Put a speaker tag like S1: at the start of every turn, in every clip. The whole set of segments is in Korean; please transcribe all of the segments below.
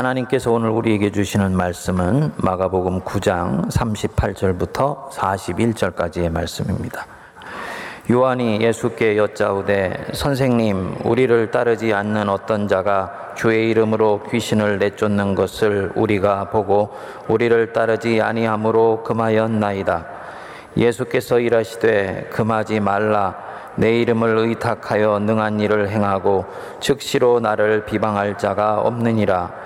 S1: 하나님께서 오늘 우리에게 주시는 말씀은 마가복음 9장 38절부터 41절까지의 말씀입니다. 요한이 예수께 여짜오되 선생님 우리를 따르지 않는 어떤 자가 주의 이름으로 귀신을 내쫓는 것을 우리가 보고 우리를 따르지 아니함으로 금하였나이다. 예수께서 일하시되 금하지 말라 내 이름을 의탁하여 능한 일을 행하고 즉시로 나를 비방할 자가 없느니라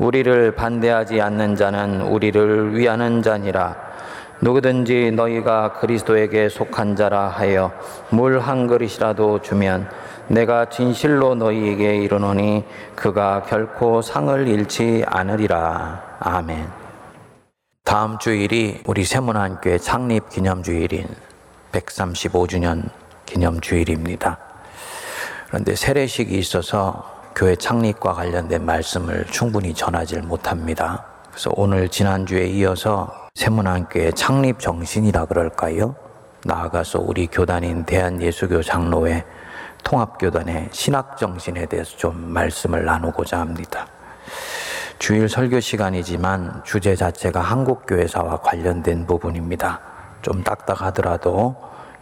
S1: 우리를 반대하지 않는 자는 우리를 위하는 자니라. 누구든지 너희가 그리스도에게 속한 자라 하여 물 한 그릇이라도 주면 내가 진실로 너희에게 이르노니 그가 결코 상을 잃지 않으리라. 아멘. 다음 주일이 우리 세문안교회 창립 기념주일인 135주년 기념주일입니다. 그런데 세례식이 있어서 교회 창립과 관련된 말씀을 충분히 전하지 못합니다. 그래서 오늘 지난주에 이어서 세문안교회 창립 정신이라 그럴까요? 나아가서 우리 교단인 대한예수교 장로회 통합교단의 신학 정신에 대해서 좀 말씀을 나누고자 합니다. 주일 설교 시간이지만 주제 자체가 한국교회사와 관련된 부분입니다. 좀 딱딱하더라도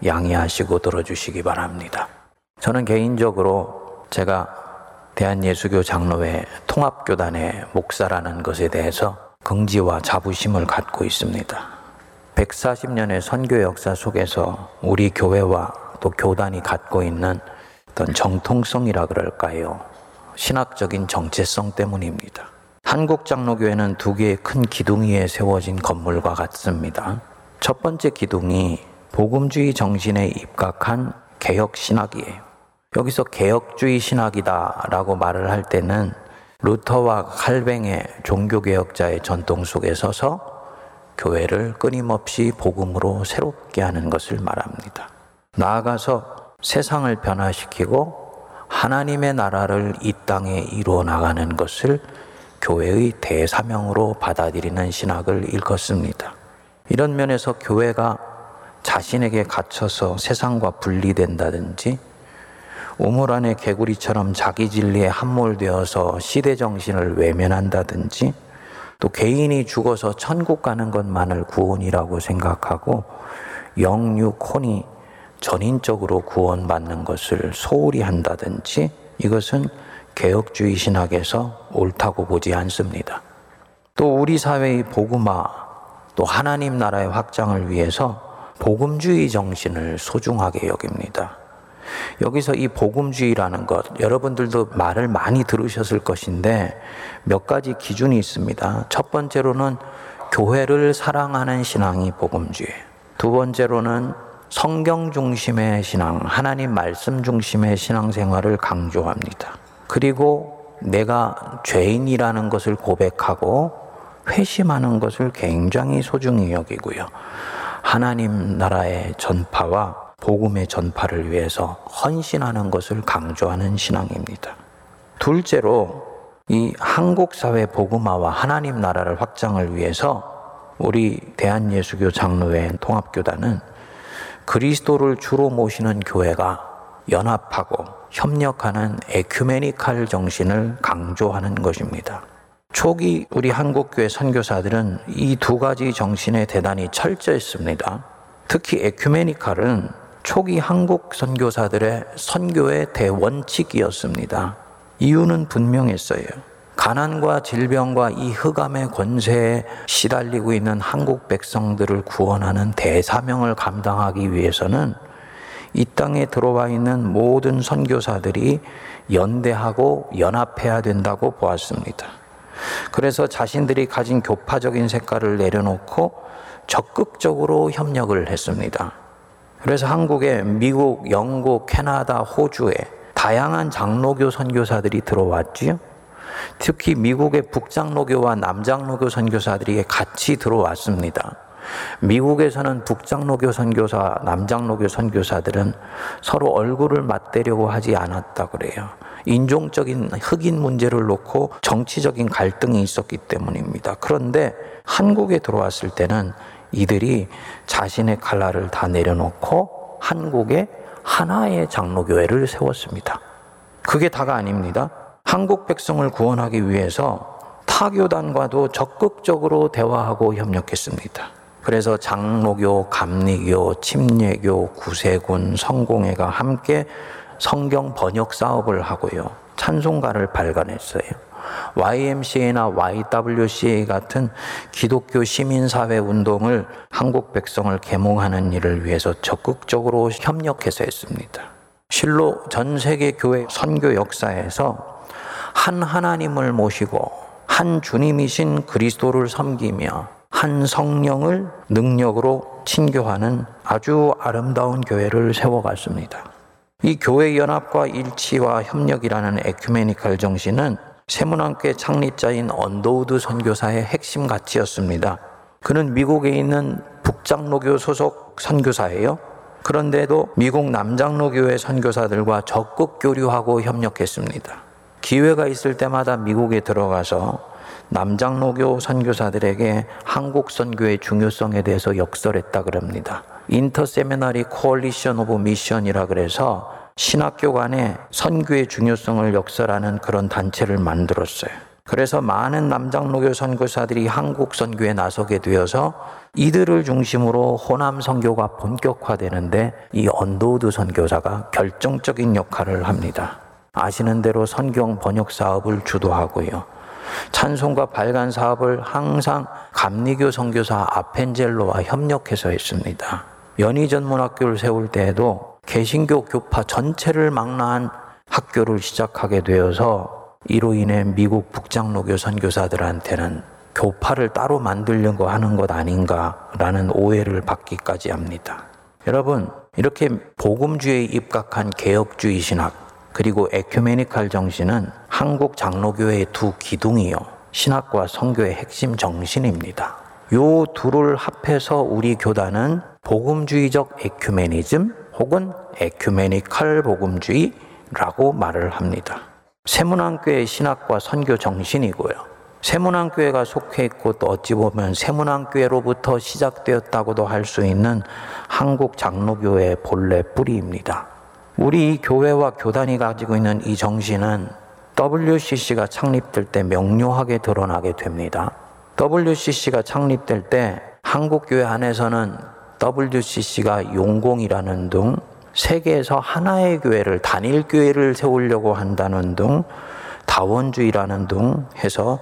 S1: 양해하시고 들어주시기 바랍니다. 저는 개인적으로 제가 대한예수교 장로회 통합교단의 목사라는 것에 대해서 긍지와 자부심을 갖고 있습니다. 140년의 선교 역사 속에서 우리 교회와 또 교단이 갖고 있는 어떤 정통성이라 그럴까요? 신학적인 정체성 때문입니다. 한국 장로교회는 두 개의 큰 기둥 위에 세워진 건물과 같습니다. 첫 번째 기둥이 복음주의 정신에 입각한 개혁 신학이에요. 여기서 개혁주의 신학이다라고 말을 할 때는 루터와 칼뱅의 종교개혁자의 전통 속에 서서 교회를 끊임없이 복음으로 새롭게 하는 것을 말합니다. 나아가서 세상을 변화시키고 하나님의 나라를 이 땅에 이루어 나가는 것을 교회의 대사명으로 받아들이는 신학을 일컫습니다. 이런 면에서 교회가 자신에게 갇혀서 세상과 분리된다든지 우물 안에 개구리처럼 자기 진리에 함몰되어서 시대 정신을 외면한다든지 또 개인이 죽어서 천국 가는 것만을 구원이라고 생각하고 영육혼이 전인적으로 구원받는 것을 소홀히 한다든지 이것은 개혁주의 신학에서 옳다고 보지 않습니다. 또 우리 사회의 복음화 또 하나님 나라의 확장을 위해서 복음주의 정신을 소중하게 여깁니다. 여기서 이 복음주의라는 것, 여러분들도 말을 많이 들으셨을 것인데 몇 가지 기준이 있습니다. 첫 번째로는 교회를 사랑하는 신앙이 복음주의. 두 번째로는 성경 중심의 신앙, 하나님 말씀 중심의 신앙생활을 강조합니다. 그리고 내가 죄인이라는 것을 고백하고 회심하는 것을 굉장히 소중히 여기고요. 하나님 나라의 전파와 복음의 전파를 위해서 헌신하는 것을 강조하는 신앙입니다. 둘째로 이 한국 사회 복음화와 하나님 나라를 확장을 위해서 우리 대한예수교 장로회 통합교단은 그리스도를 주로 모시는 교회가 연합하고 협력하는 에큐메니칼 정신을 강조하는 것입니다. 초기 우리 한국교회 선교사들은 이 두 가지 정신에 대단히 철저했습니다. 특히 에큐메니칼은 초기 한국 선교사들의 선교의 대원칙이었습니다. 이유는 분명했어요. 가난과 질병과 이 흑암의 권세에 시달리고 있는 한국 백성들을 구원하는 대사명을 감당하기 위해서는 이 땅에 들어와 있는 모든 선교사들이 연대하고 연합해야 된다고 보았습니다. 그래서 자신들이 가진 교파적인 색깔을 내려놓고 적극적으로 협력을 했습니다. 그래서 한국에 미국, 영국, 캐나다, 호주에 다양한 장로교 선교사들이 들어왔지요. 특히 미국의 북장로교와 남장로교 선교사들이 같이 들어왔습니다. 미국에서는 북장로교 선교사, 남장로교 선교사들은 서로 얼굴을 맞대려고 하지 않았다 그래요. 인종적인 흑인 문제를 놓고 정치적인 갈등이 있었기 때문입니다. 그런데 한국에 들어왔을 때는 이들이 자신의 칼날을 다 내려놓고 한국에 하나의 장로교회를 세웠습니다. 그게 다가 아닙니다. 한국 백성을 구원하기 위해서 다 타교단과도 적극적으로 대화하고 협력했습니다. 그래서 장로교, 감리교, 침례교, 구세군, 성공회가 함께 성경 번역 사업을 하고요. 찬송가를 발간했어요. YMCA나 YWCA 같은 기독교 시민사회 운동을 한국 백성을 계몽하는 일을 위해서 적극적으로 협력해서 했습니다. 실로 전 세계 교회 선교 역사에서 한 하나님을 모시고 한 주님이신 그리스도를 섬기며 한 성령을 능력으로 친교하는 아주 아름다운 교회를 세워갔습니다. 이 교회 연합과 일치와 협력이라는 ecumenical 정신은 새문안교 창립자인 언더우드 선교사의 핵심 가치였습니다. 그는 미국에 있는 북장로교 소속 선교사예요. 그런데도 미국 남장로교회 선교사들과 적극 교류하고 협력했습니다. 기회가 있을 때마다 미국에 들어가서 남장로교 선교사들에게 한국 선교의 중요성에 대해서 역설했다 그럽니다. Inter-Seminary Coalition of Mission이라 그래서 신학교 간의 선교의 중요성을 역설하는 그런 단체를 만들었어요. 그래서 많은 남장로교 선교사들이 한국 선교에 나서게 되어서 이들을 중심으로 호남 선교가 본격화되는데 이 언더우드 선교사가 결정적인 역할을 합니다. 아시는 대로 선경 번역 사업을 주도하고요. 찬송과 발간 사업을 항상 감리교 선교사 아펜젤로와 협력해서 했습니다. 연희 전문학교를 세울 때에도 개신교 교파 전체를 망라한 학교를 시작하게 되어서 이로 인해 미국 북장로교 선교사들한테는 교파를 따로 만들려고 하는 것 아닌가라는 오해를 받기까지 합니다. 여러분, 이렇게 복음주의에 입각한 개혁주의 신학, 그리고 에큐메니칼 정신은 한국 장로교회의 두 기둥이요. 신학과 성교의 핵심 정신입니다. 요 둘을 합해서 우리 교단은 복음주의적 에큐메니즘 혹은 에큐메니칼 복음주의라고 말을 합니다. 세문안교의 신학과 선교 정신이고요. 세문안교회가 속해 있고 또 어찌 보면 세문안교회로부터 시작되었다고도 할 수 있는 한국 장로교회의 본래 뿌리입니다. 우리 교회와 교단이 가지고 있는 이 정신은 WCC가 창립될 때 명료하게 드러나게 됩니다. WCC가 창립될 때 한국교회 안에서는 WCC가 용공이라는 등 세계에서 하나의 교회를 단일 교회를 세우려고 한다는 등 다원주의라는 등 해서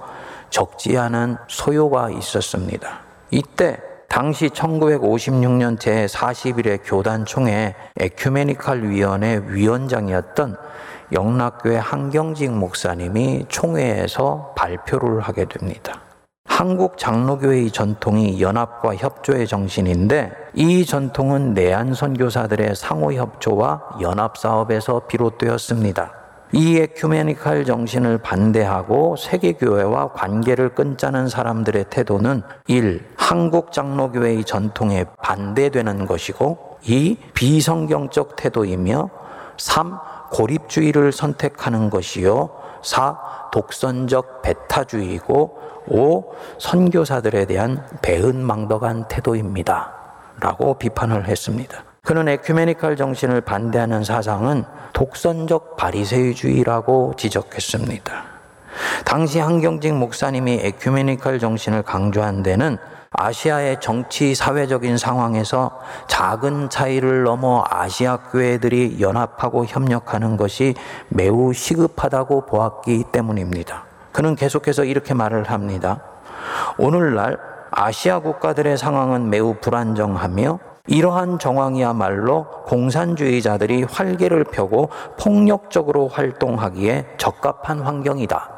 S1: 적지 않은 소요가 있었습니다. 이때 당시 1956년 제41회 교단총회 에큐메니칼 위원회 위원장이었던 영락교회 한경직 목사님이 총회에서 발표를 하게 됩니다. 한국 장로교회의 전통이 연합과 협조의 정신인데 이 전통은 내한 선교사들의 상호 협조와 연합 사업에서 비롯되었습니다. 이 에큐메니칼 정신을 반대하고 세계교회와 관계를 끊자는 사람들의 태도는 1. 한국 장로교회의 전통에 반대되는 것이고 2. 비성경적 태도이며 3. 고립주의를 선택하는 것이요 4. 독선적 배타주의이고 5. 선교사들에 대한 배은망덕한 태도입니다. 라고 비판을 했습니다. 그는 에큐메니칼 정신을 반대하는 사상은 독선적 바리새주의라고 지적했습니다. 당시 한경직 목사님이 에큐메니칼 정신을 강조한 데는 아시아의 정치 사회적인 상황에서 작은 차이를 넘어 아시아 교회들이 연합하고 협력하는 것이 매우 시급하다고 보았기 때문입니다. 그는 계속해서 이렇게 말을 합니다. 오늘날 아시아 국가들의 상황은 매우 불안정하며 이러한 정황이야말로 공산주의자들이 활개를 펴고 폭력적으로 활동하기에 적합한 환경이다.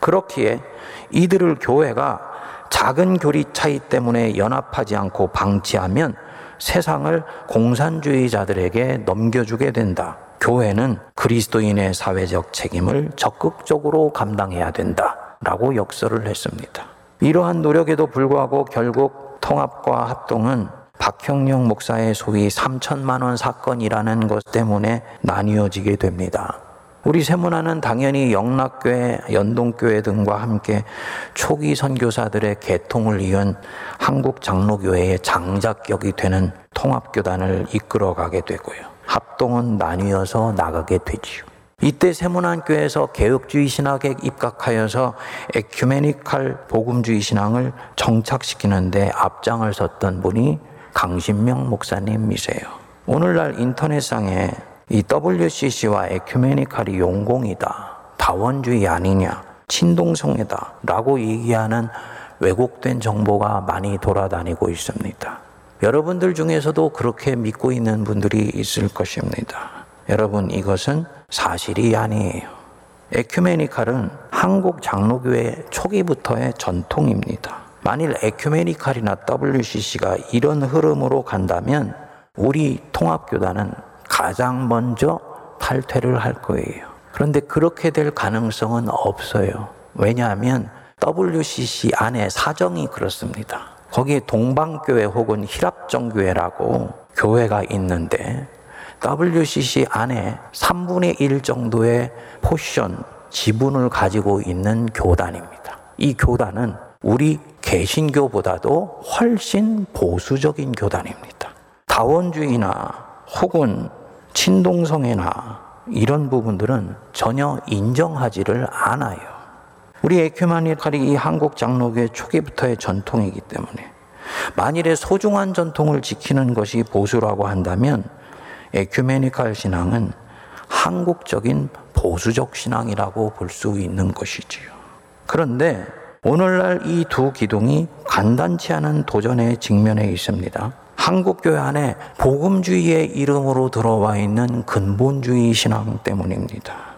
S1: 그렇기에 이들을 교회가 작은 교리 차이 때문에 연합하지 않고 방치하면 세상을 공산주의자들에게 넘겨주게 된다. 교회는 그리스도인의 사회적 책임을 적극적으로 감당해야 된다. 라고 역설을 했습니다. 이러한 노력에도 불구하고 결국 통합과 합동은 박형룡 목사의 소위 3천만 원 사건이라는 것 때문에 나뉘어지게 됩니다. 우리 세문화는 당연히 영락교회, 연동교회 등과 함께 초기 선교사들의 개통을 이은 한국 장로교회의 장작격이 되는 통합교단을 이끌어가게 되고요. 합동은 나뉘어서 나가게 되지요. 이때 세문안교에서 개혁주의 신학에 입각하여서 에큐메니칼 복음주의 신앙을 정착시키는데 앞장을 섰던 분이 강신명 목사님이세요. 오늘날 인터넷상에 이 WCC와 에큐메니칼이 용공이다. 다원주의 아니냐. 친동성애다. 라고 얘기하는 왜곡된 정보가 많이 돌아다니고 있습니다. 여러분들 중에서도 그렇게 믿고 있는 분들이 있을 것입니다. 여러분, 이것은 사실이 아니에요. 에큐메니칼은 한국 장로교회 초기부터의 전통입니다. 만일 에큐메니칼이나 WCC가 이런 흐름으로 간다면 우리 통합교단은 가장 먼저 탈퇴를 할 거예요. 그런데 그렇게 될 가능성은 없어요. 왜냐하면 WCC 안에 사정이 그렇습니다. 거기에 동방교회 혹은 희랍정교회라고 교회가 있는데 WCC 안에 3분의 1 정도의 포션, 지분을 가지고 있는 교단입니다. 이 교단은 우리 개신교보다도 훨씬 보수적인 교단입니다. 다원주의나 혹은 친동성애나 이런 부분들은 전혀 인정하지를 않아요. 우리 에큐마니칼이 이 한국 장로교의 초기부터의 전통이기 때문에 만일에 소중한 전통을 지키는 것이 보수라고 한다면 에큐메니칼 신앙은 한국적인 보수적 신앙이라고 볼 수 있는 것이지요. 그런데 오늘날 이 두 기둥이 간단치 않은 도전에 직면해 있습니다. 한국교회 안에 복음주의의 이름으로 들어와 있는 근본주의 신앙 때문입니다.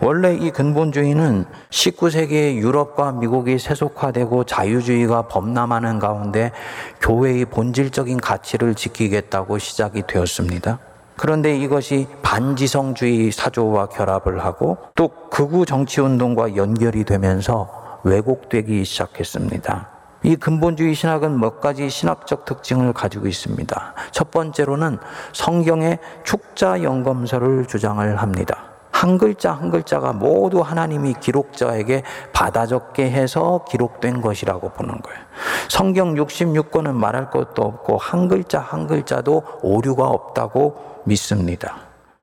S1: 원래 이 근본주의는 19세기의 유럽과 미국이 세속화되고 자유주의가 범람하는 가운데 교회의 본질적인 가치를 지키겠다고 시작이 되었습니다. 그런데 이것이 반지성주의 사조와 결합을 하고 또 극우 정치운동과 연결이 되면서 왜곡되기 시작했습니다. 이 근본주의 신학은 몇 가지 신학적 특징을 가지고 있습니다. 첫 번째로는 성경의 축자 영검서를 주장을 합니다. 한 글자 한 글자가 모두 하나님이 기록자에게 받아 적게 해서 기록된 것이라고 보는 거예요. 성경 66권은 말할 것도 없고 한 글자 한 글자도 오류가 없다고 믿습니다.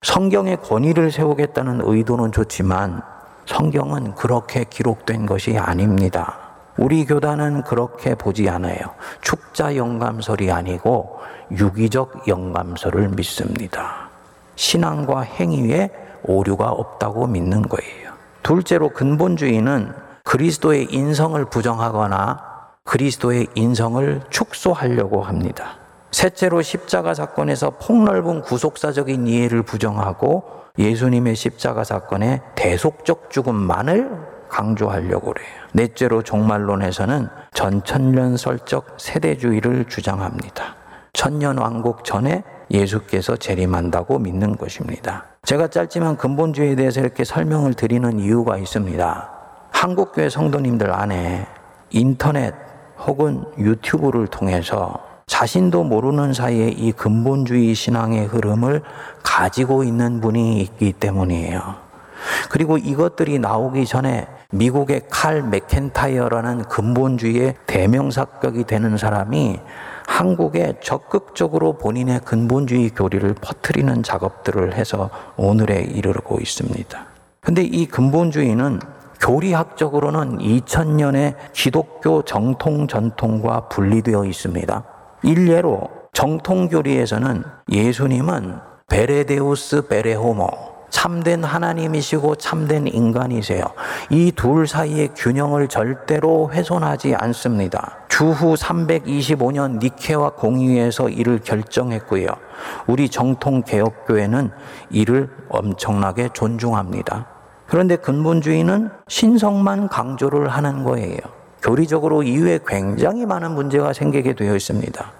S1: 성경의 권위를 세우겠다는 의도는 좋지만 성경은 그렇게 기록된 것이 아닙니다. 우리 교단은 그렇게 보지 않아요. 축자 영감설이 아니고 유기적 영감설을 믿습니다. 신앙과 행위에 오류가 없다고 믿는 거예요. 둘째로 근본주의는 그리스도의 인성을 부정하거나 그리스도의 인성을 축소하려고 합니다. 셋째로 십자가 사건에서 폭넓은 구속사적인 이해를 부정하고 예수님의 십자가 사건의 대속적 죽음만을 강조하려고 그래요. 넷째로 종말론에서는 전천년설적 세대주의를 주장합니다. 천년왕국 전에 예수께서 재림한다고 믿는 것입니다. 제가 짧지만 근본주의에 대해서 이렇게 설명을 드리는 이유가 있습니다. 한국교회 성도님들 안에 인터넷 혹은 유튜브를 통해서 자신도 모르는 사이에 이 근본주의 신앙의 흐름을 가지고 있는 분이 있기 때문이에요. 그리고 이것들이 나오기 전에 미국의 칼 맥켄타이어라는 근본주의의 대명사격이 되는 사람이 한국에 적극적으로 본인의 근본주의 교리를 퍼뜨리는 작업들을 해서 오늘에 이르고 있습니다. 근데 이 근본주의는 교리학적으로는 2000년의 기독교 정통 전통과 분리되어 있습니다. 일례로 정통 교리에서는 예수님은 베레데우스 베레호모 참된 하나님이시고 참된 인간이세요. 이 둘 사이의 균형을 절대로 훼손하지 않습니다. 주후 325년 니케와 공의회에서 이를 결정했고요. 우리 정통 개혁교회는 이를 엄청나게 존중합니다. 그런데 근본주의는 신성만 강조를 하는 거예요. 교리적으로 이후에 굉장히 많은 문제가 생기게 되어 있습니다.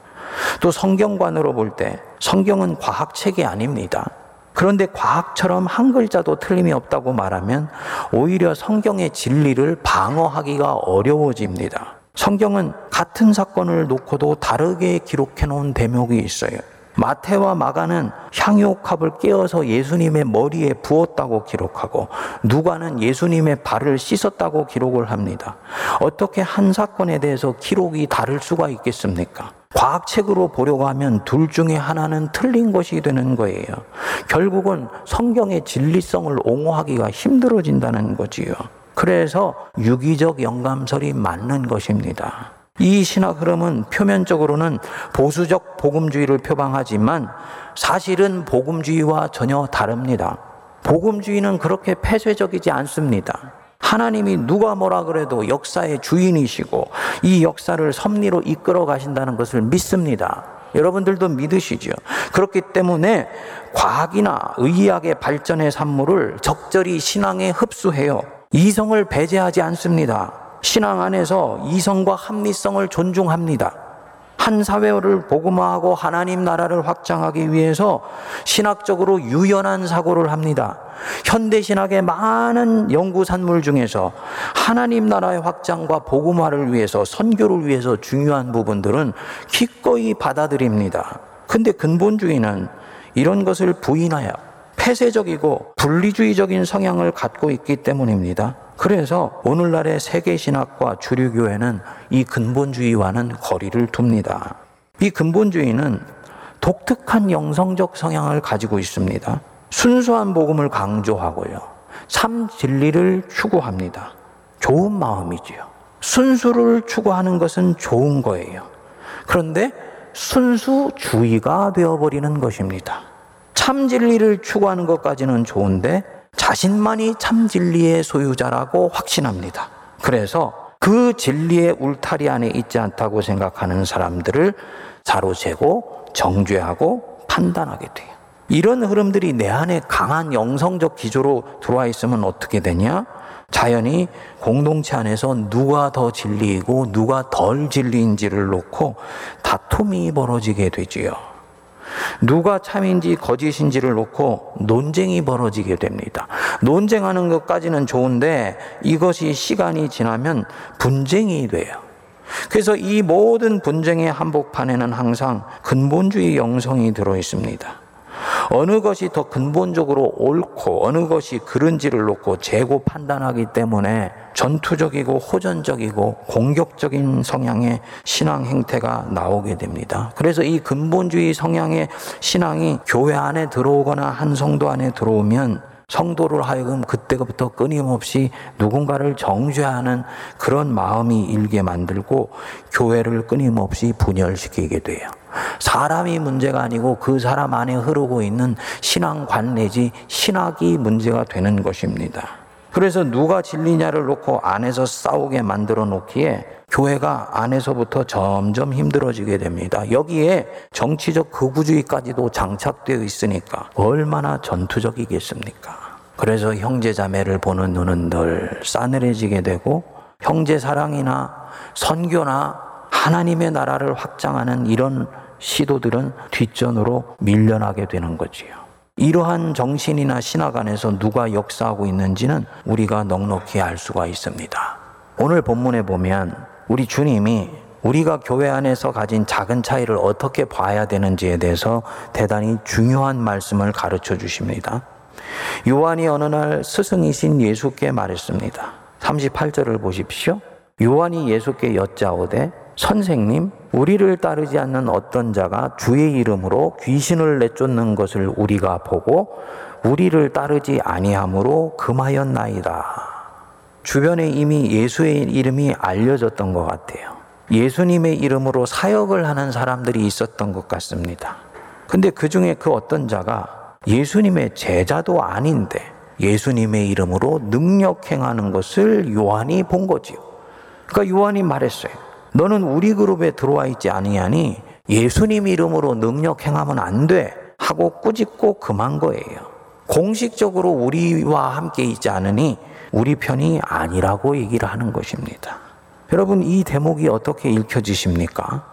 S1: 또 성경관으로 볼 때 성경은 과학책이 아닙니다. 그런데 과학처럼 한 글자도 틀림이 없다고 말하면 오히려 성경의 진리를 방어하기가 어려워집니다. 성경은 같은 사건을 놓고도 다르게 기록해 놓은 대목이 있어요. 마태와 마가는 향유옥합을 깨어서 예수님의 머리에 부었다고 기록하고 누가는 예수님의 발을 씻었다고 기록을 합니다. 어떻게 한 사건에 대해서 기록이 다를 수가 있겠습니까? 과학책으로 보려고 하면 둘 중에 하나는 틀린 것이 되는 거예요. 결국은 성경의 진리성을 옹호하기가 힘들어진다는 거지요. 그래서 유기적 영감설이 맞는 것입니다. 이 신학 흐름은 표면적으로는 보수적 복음주의를 표방하지만 사실은 복음주의와 전혀 다릅니다. 복음주의는 그렇게 폐쇄적이지 않습니다. 하나님이 누가 뭐라 그래도 역사의 주인이시고 이 역사를 섭리로 이끌어 가신다는 것을 믿습니다. 여러분들도 믿으시죠. 그렇기 때문에 과학이나 의학의 발전의 산물을 적절히 신앙에 흡수해요. 이성을 배제하지 않습니다. 신앙 안에서 이성과 합리성을 존중합니다. 한 사회를 복음화하고 하나님 나라를 확장하기 위해서 신학적으로 유연한 사고를 합니다. 현대 신학의 많은 연구 산물 중에서 하나님 나라의 확장과 복음화를 위해서 선교를 위해서 중요한 부분들은 기꺼이 받아들입니다. 근데 근본주의는 이런 것을 부인하여 폐쇄적이고 분리주의적인 성향을 갖고 있기 때문입니다. 그래서 오늘날의 세계 신학과 주류교회는 이 근본주의와는 거리를 둡니다. 이 근본주의는 독특한 영성적 성향을 가지고 있습니다. 순수한 복음을 강조하고요. 참 진리를 추구합니다. 좋은 마음이지요. 순수를 추구하는 것은 좋은 거예요. 그런데 순수주의가 되어버리는 것입니다. 참 진리를 추구하는 것까지는 좋은데 자신만이 참 진리의 소유자라고 확신합니다. 그래서 그 진리의 울타리 안에 있지 않다고 생각하는 사람들을 사로재고 정죄하고 판단하게 돼요. 이런 흐름들이 내 안에 강한 영성적 기조로 들어와 있으면 어떻게 되냐? 자연히 공동체 안에서 누가 더 진리이고 누가 덜 진리인지를 놓고 다툼이 벌어지게 되지요. 누가 참인지 거짓인지를 놓고 논쟁이 벌어지게 됩니다. 논쟁하는 것까지는 좋은데 이것이 시간이 지나면 분쟁이 돼요. 그래서 이 모든 분쟁의 한복판에는 항상 근본주의 영성이 들어 있습니다. 어느 것이 더 근본적으로 옳고 어느 것이 그른지를 놓고 재고 판단하기 때문에 전투적이고 호전적이고 공격적인 성향의 신앙 행태가 나오게 됩니다. 그래서 이 근본주의 성향의 신앙이 교회 안에 들어오거나 한 성도 안에 들어오면 성도를 하여금 그때부터 끊임없이 누군가를 정죄하는 그런 마음이 일게 만들고 교회를 끊임없이 분열시키게 돼요. 사람이 문제가 아니고 그 사람 안에 흐르고 있는 신앙관 내지 신학이 문제가 되는 것입니다. 그래서 누가 진리냐를 놓고 안에서 싸우게 만들어 놓기에 교회가 안에서부터 점점 힘들어지게 됩니다. 여기에 정치적 극우주의까지도 장착되어 있으니까 얼마나 전투적이겠습니까? 그래서 형제 자매를 보는 눈은 늘 싸늘해지게 되고 형제 사랑이나 선교나 하나님의 나라를 확장하는 이런 시도들은 뒷전으로 밀려나게 되는 거지요. 이러한 정신이나 신학 안에서 누가 역사하고 있는지는 우리가 넉넉히 알 수가 있습니다. 오늘 본문에 보면 우리 주님이 우리가 교회 안에서 가진 작은 차이를 어떻게 봐야 되는지에 대해서 대단히 중요한 말씀을 가르쳐 주십니다. 요한이 어느 날 스승이신 예수께 말했습니다. 38절을 보십시오. 요한이 예수께 여짜오되 선생님, 우리를 따르지 않는 어떤 자가 주의 이름으로 귀신을 내쫓는 것을 우리가 보고 우리를 따르지 아니함으로 금하였나이다. 주변에 이미 예수의 이름이 알려졌던 것 같아요. 예수님의 이름으로 사역을 하는 사람들이 있었던 것 같습니다. 근데 그 중에 그 어떤 자가 예수님의 제자도 아닌데 예수님의 이름으로 능력 행하는 것을 요한이 본 거지요. 그러니까 요한이 말했어요. 너는 우리 그룹에 들어와 있지 아니하니 예수님 이름으로 능력 행하면 안 돼. 하고 꾸짖고 금한 거예요. 공식적으로 우리와 함께 있지 않으니 우리 편이 아니라고 얘기를 하는 것입니다. 여러분 이 대목이 어떻게 읽혀지십니까?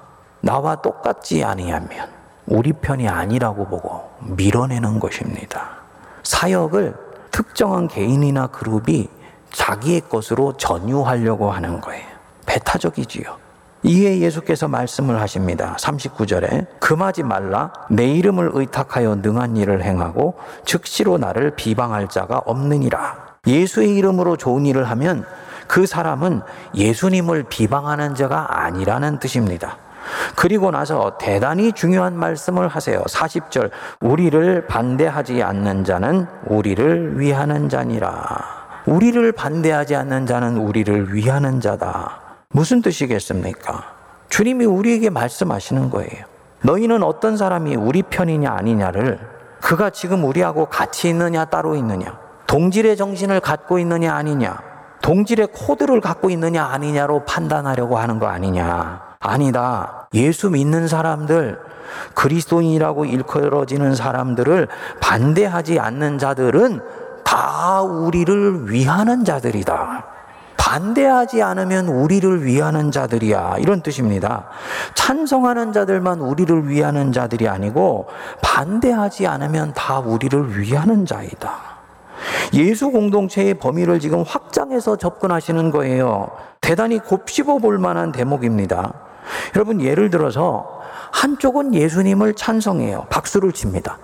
S1: 나와 똑같지 아니하면 우리 편이 아니라고 보고 밀어내는 것입니다. 사역을 특정한 개인이나 그룹이 자기의 것으로 전유하려고 하는 거예요. 배타적이지요. 이에 예수께서 말씀을 하십니다. 39절에 금하지 말라 내 이름을 의탁하여 능한 일을 행하고 즉시로 나를 비방할 자가 없느니라. 예수의 이름으로 좋은 일을 하면 그 사람은 예수님을 비방하는 자가 아니라는 뜻입니다. 그리고 나서 대단히 중요한 말씀을 하세요. 40절. 우리를 반대하지 않는 자는 우리를 위하는 자니라. 우리를 반대하지 않는 자는 우리를 위하는 자다. 무슨 뜻이겠습니까? 주님이 우리에게 말씀하시는 거예요. 너희는 어떤 사람이 우리 편이냐 아니냐를 그가 지금 우리하고 같이 있느냐 따로 있느냐 동질의 정신을 갖고 있느냐 아니냐 동질의 코드를 갖고 있느냐 아니냐로 판단하려고 하는 거 아니냐 아니다 예수 믿는 사람들 그리스도인이라고 일컬어지는 사람들을 반대하지 않는 자들은 다 우리를 위하는 자들이다. 반대하지 않으면 우리를 위하는 자들이야. 이런 뜻입니다. 찬성하는 자들만 우리를 위하는 자들이 아니고 반대하지 않으면 다 우리를 위하는 자이다. 예수 공동체의 범위를 지금 확장해서 접근하시는 거예요. 대단히 곱씹어 볼 만한 대목입니다. 여러분, 예를 들어서 한쪽은 예수님을 찬성해요. 박수를 칩니다.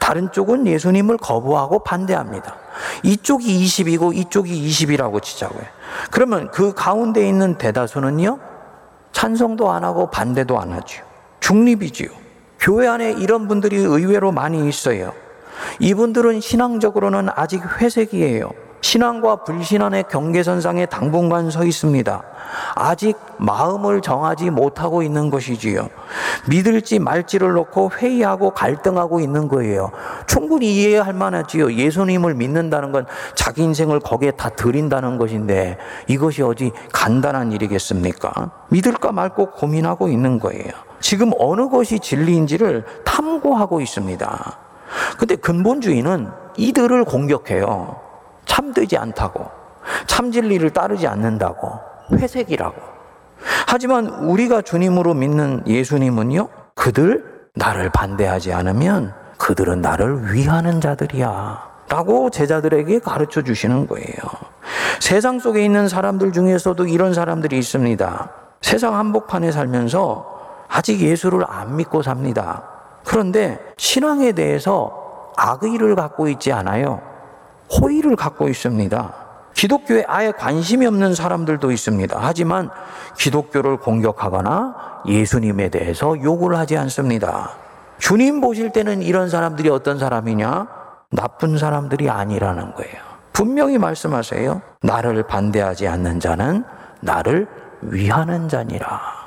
S1: 다른 쪽은 예수님을 거부하고 반대합니다. 이쪽이 20이고 이쪽이 20이라고 치자고요. 그러면 그 가운데 있는 대다수는요, 찬성도 안 하고 반대도 안 하죠. 중립이지요. 교회 안에 이런 분들이 의외로 많이 있어요. 이분들은 신앙적으로는 아직 회색이에요. 신앙과 불신앙의 경계선상에 당분간 서 있습니다. 아직 마음을 정하지 못하고 있는 것이지요. 믿을지 말지를 놓고 회의하고 갈등하고 있는 거예요. 충분히 이해할 만하지요. 예수님을 믿는다는 건 자기 인생을 거기에 다 드린다는 것인데 이것이 어디 간단한 일이겠습니까? 믿을까 말고 고민하고 있는 거예요. 지금 어느 것이 진리인지를 탐구하고 있습니다. 근데 근본주의는 이들을 공격해요. 참되지 않다고. 참 진리를 따르지 않는다고. 회색이라고. 하지만 우리가 주님으로 믿는 예수님은요, 그들 나를 반대하지 않으면 그들은 나를 위하는 자들이야. 라고 제자들에게 가르쳐 주시는 거예요. 세상 속에 있는 사람들 중에서도 이런 사람들이 있습니다. 세상 한복판에 살면서 아직 예수를 안 믿고 삽니다. 그런데 신앙에 대해서 악의를 갖고 있지 않아요. 호의를 갖고 있습니다. 기독교에 아예 관심이 없는 사람들도 있습니다. 하지만 기독교를 공격하거나 예수님에 대해서 욕을 하지 않습니다. 주님 보실 때는 이런 사람들이 어떤 사람이냐? 나쁜 사람들이 아니라는 거예요. 분명히 말씀하세요. 나를 반대하지 않는 자는 나를 위하는 자니라.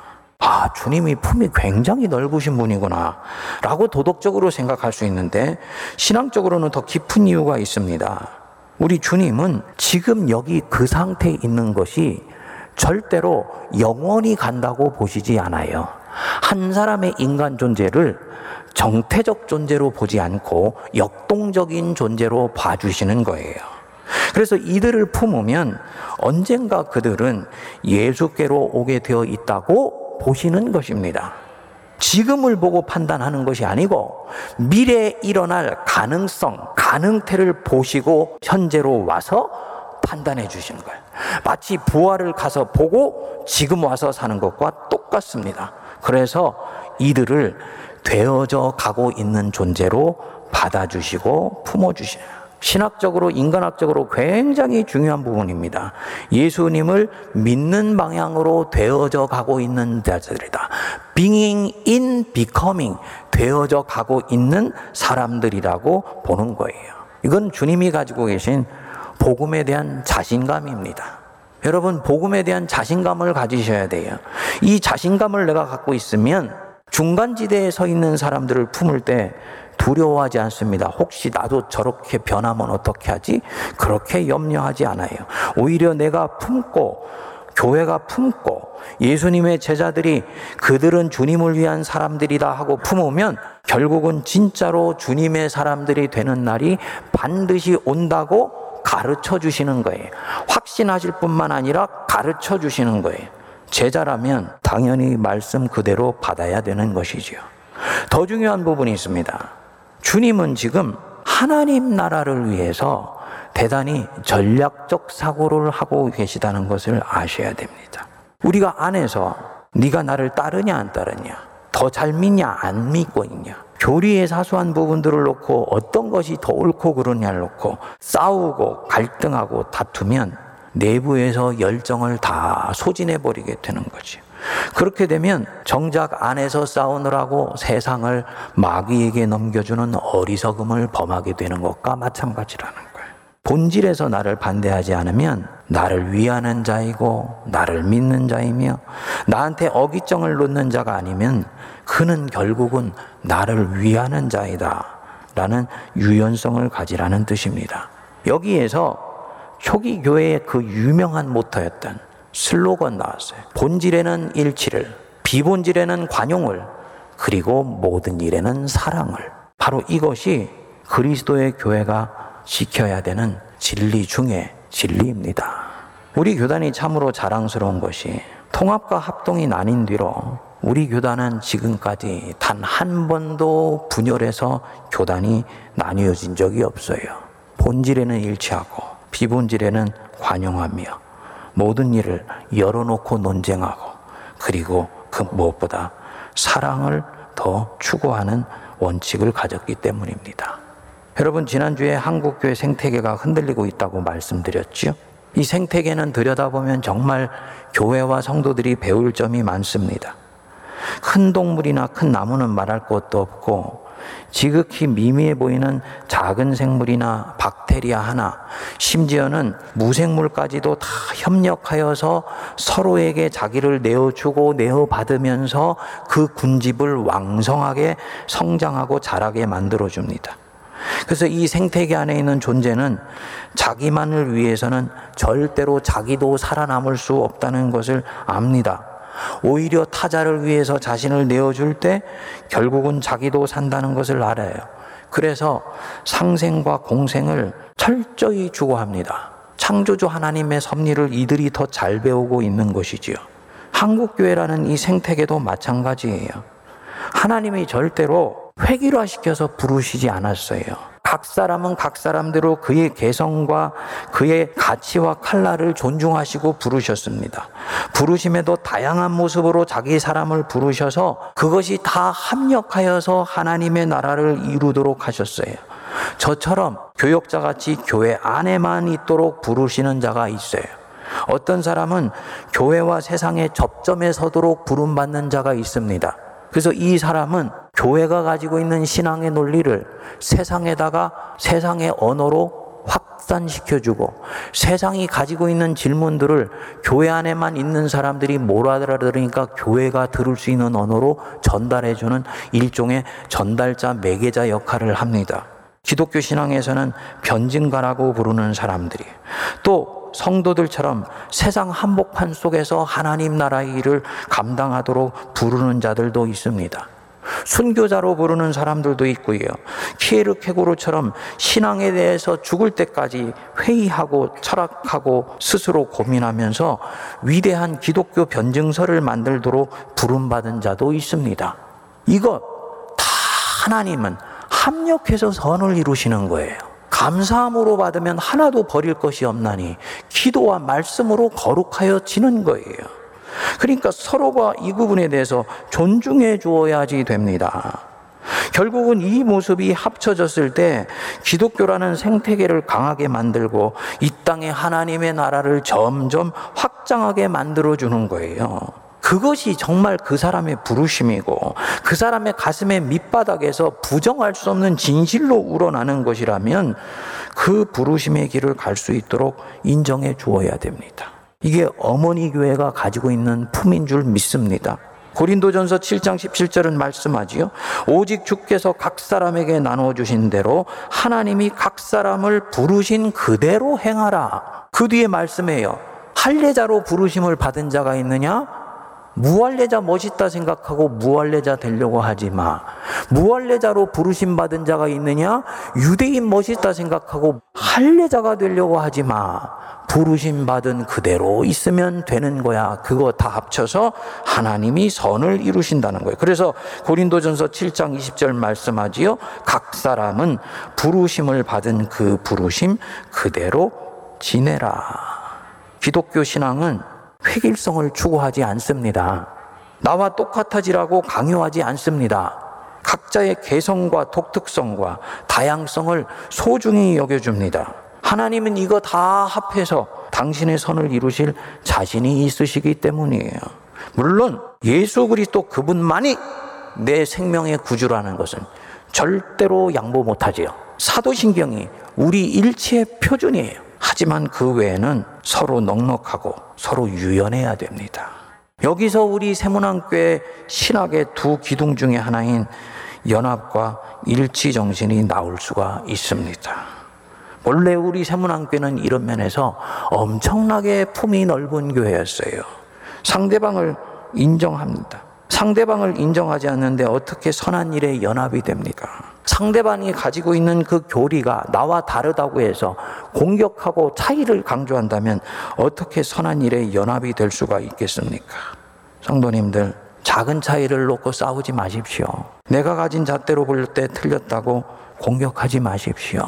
S1: 아, 주님이 품이 굉장히 넓으신 분이구나. 라고 도덕적으로 생각할 수 있는데, 신앙적으로는 더 깊은 이유가 있습니다. 우리 주님은 지금 여기 그 상태에 있는 것이 절대로 영원히 간다고 보시지 않아요. 한 사람의 인간 존재를 정태적 존재로 보지 않고 역동적인 존재로 봐주시는 거예요. 그래서 이들을 품으면 언젠가 그들은 예수께로 오게 되어 있다고 보시는 것입니다. 지금을 보고 판단하는 것이 아니고 미래에 일어날 가능성, 가능태를 보시고 현재로 와서 판단해 주시는 거예요. 마치 부활을 가서 보고 지금 와서 사는 것과 똑같습니다. 그래서 이들을 되어져 가고 있는 존재로 받아주시고 품어주시는 신학적으로 인간학적으로 굉장히 중요한 부분입니다. 예수님을 믿는 방향으로 되어져 가고 있는 자들이다. being in becoming 되어져 가고 있는 사람들이라고 보는 거예요. 이건 주님이 가지고 계신 복음에 대한 자신감입니다. 여러분, 복음에 대한 자신감을 가지셔야 돼요. 이 자신감을 내가 갖고 있으면 중간지대에 서 있는 사람들을 품을 때 두려워하지 않습니다. 혹시 나도 저렇게 변하면 어떻게 하지? 그렇게 염려하지 않아요. 오히려 내가 품고 교회가 품고 예수님의 제자들이 그들은 주님을 위한 사람들이다 하고 품으면 결국은 진짜로 주님의 사람들이 되는 날이 반드시 온다고 가르쳐 주시는 거예요. 확신하실 뿐만 아니라 가르쳐 주시는 거예요. 제자라면 당연히 말씀 그대로 받아야 되는 것이지요. 더 중요한 부분이 있습니다. 주님은 지금 하나님 나라를 위해서 대단히 전략적 사고를 하고 계시다는 것을 아셔야 됩니다. 우리가 안에서 네가 나를 따르냐 안 따르냐, 더 잘 믿냐 안 믿고 있냐, 교리의 사소한 부분들을 놓고 어떤 것이 더 옳고 그르냐를 놓고 싸우고 갈등하고 다투면 내부에서 열정을 다 소진해 버리게 되는 거지. 그렇게 되면 정작 안에서 싸우느라고 세상을 마귀에게 넘겨주는 어리석음을 범하게 되는 것과 마찬가지라는 거예요. 본질에서 나를 반대하지 않으면 나를 위하는 자이고 나를 믿는 자이며 나한테 어기정을 놓는 자가 아니면 그는 결국은 나를 위하는 자이다. 라는 유연성을 가지라는 뜻입니다. 여기에서 초기 교회의 그 유명한 모터였던 슬로건 나왔어요. 본질에는 일치를, 비본질에는 관용을, 그리고 모든 일에는 사랑을. 바로 이것이 그리스도의 교회가 지켜야 되는 진리 중의 진리입니다. 우리 교단이 참으로 자랑스러운 것이 통합과 합동이 나뉜 뒤로 우리 교단은 지금까지 단 한 번도 분열해서 교단이 나뉘어진 적이 없어요. 본질에는 일치하고 비본질에는 관용하며 모든 일을 열어놓고 논쟁하고 그리고 그 무엇보다 사랑을 더 추구하는 원칙을 가졌기 때문입니다. 여러분 지난주에 한국교회 생태계가 흔들리고 있다고 말씀드렸지요. 이 생태계는 들여다보면 정말 교회와 성도들이 배울 점이 많습니다. 큰 동물이나 큰 나무는 말할 것도 없고 지극히 미미해 보이는 작은 생물이나 박테리아 하나, 심지어는 무생물까지도 다 협력하여서 서로에게 자기를 내어주고 내어받으면서 그 군집을 왕성하게 성장하고 자라게 만들어줍니다. 그래서 이 생태계 안에 있는 존재는 자기만을 위해서는 절대로 자기도 살아남을 수 없다는 것을 압니다. 오히려 타자를 위해서 자신을 내어줄 때 결국은 자기도 산다는 것을 알아요. 그래서 상생과 공생을 철저히 추구합니다. 창조주 하나님의 섭리를 이들이 더 잘 배우고 있는 것이지요. 한국교회라는 이 생태계도 마찬가지예요. 하나님이 절대로 획일화시켜서 부르시지 않았어요. 각 사람은 각 사람대로 그의 개성과 그의 가치와 칼라를 존중하시고 부르셨습니다. 부르심에도 다양한 모습으로 자기 사람을 부르셔서 그것이 다 합력하여서 하나님의 나라를 이루도록 하셨어요. 저처럼 교역자 같이 교회 안에만 있도록 부르시는 자가 있어요. 어떤 사람은 교회와 세상의 접점에 서도록 부름받는 자가 있습니다. 그래서 이 사람은 교회가 가지고 있는 신앙의 논리를 세상에다가 세상의 언어로 확산시켜주고 세상이 가지고 있는 질문들을 교회 안에만 있는 사람들이 못 알아들으니까 교회가 들을 수 있는 언어로 전달해주는 일종의 전달자 매개자 역할을 합니다. 기독교 신앙에서는 변증가라고 부르는 사람들이 또 성도들처럼 세상 한복판 속에서 하나님 나라의 일을 감당하도록 부르는 자들도 있습니다. 순교자로 부르는 사람들도 있고요. 키에르케고르처럼 신앙에 대해서 죽을 때까지 회의하고 철학하고 스스로 고민하면서 위대한 기독교 변증서를 만들도록 부름받은 자도 있습니다. 이것 다 하나님은 합력해서 선을 이루시는 거예요. 감사함으로 받으면 하나도 버릴 것이 없나니 기도와 말씀으로 거룩하여 지는 거예요. 그러니까 서로가 이 부분에 대해서 존중해 주어야지 됩니다. 결국은 이 모습이 합쳐졌을 때 기독교라는 생태계를 강하게 만들고 이 땅에 하나님의 나라를 점점 확장하게 만들어 주는 거예요. 그것이 정말 그 사람의 부르심이고 그 사람의 가슴의 밑바닥에서 부정할 수 없는 진실로 우러나는 것이라면 그 부르심의 길을 갈 수 있도록 인정해 주어야 됩니다. 이게 어머니 교회가 가지고 있는 품인 줄 믿습니다. 고린도전서 7장 17절은 말씀하지요. 오직 주께서 각 사람에게 나눠 주신 대로 하나님이 각 사람을 부르신 그대로 행하라. 그 뒤에 말씀해요. 할례자로 부르심을 받은 자가 있느냐? 무할례자 멋있다 생각하고 무할례자 되려고 하지 마. 무할례자로 부르심 받은 자가 있느냐? 유대인 멋있다 생각하고 할례자가 되려고 하지 마. 부르심 받은 그대로 있으면 되는 거야. 그거 다 합쳐서 하나님이 선을 이루신다는 거예요. 그래서 고린도전서 7장 20절 말씀하지요. 각 사람은 부르심을 받은 그 부르심 그대로 지내라. 기독교 신앙은 획일성을 추구하지 않습니다. 나와 똑같아지라고 강요하지 않습니다. 각자의 개성과 독특성과 다양성을 소중히 여겨줍니다. 하나님은 이거 다 합해서 당신의 선을 이루실 자신이 있으시기 때문이에요. 물론 예수 그리스도 그분만이 내 생명의 구주라는 것은 절대로 양보 못하지요. 사도신경이 우리 일치의 표준이에요. 하지만 그 외에는 서로 넉넉하고 서로 유연해야 됩니다. 여기서 우리 세문안교회 신학의 두 기둥 중의 하나인 연합과 일치 정신이 나올 수가 있습니다. 원래 우리 세문안교회는 이런 면에서 엄청나게 품이 넓은 교회였어요. 상대방을 인정합니다. 상대방을 인정하지 않는데 어떻게 선한 일에 연합이 됩니까? 상대방이 가지고 있는 그 교리가 나와 다르다고 해서 공격하고 차이를 강조한다면 어떻게 선한 일에 연합이 될 수가 있겠습니까? 성도님들, 작은 차이를 놓고 싸우지 마십시오. 내가 가진 잣대로 볼 때 틀렸다고 공격하지 마십시오.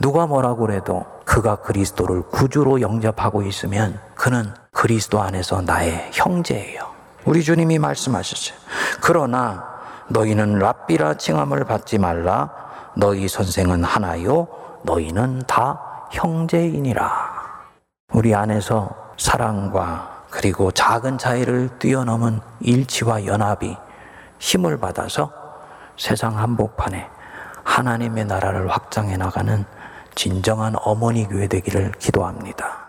S1: 누가 뭐라고 그래도 그가 그리스도를 구주로 영접하고 있으면 그는 그리스도 안에서 나의 형제예요. 우리 주님이 말씀하셨어요. 그러나 너희는 랍비라 칭함을 받지 말라. 너희 선생은 하나요. 너희는 다 형제이니라. 우리 안에서 사랑과 그리고 작은 차이를 뛰어넘은 일치와 연합이 힘을 받아서 세상 한복판에 하나님의 나라를 확장해 나가는 진정한 어머니 교회 되기를 기도합니다.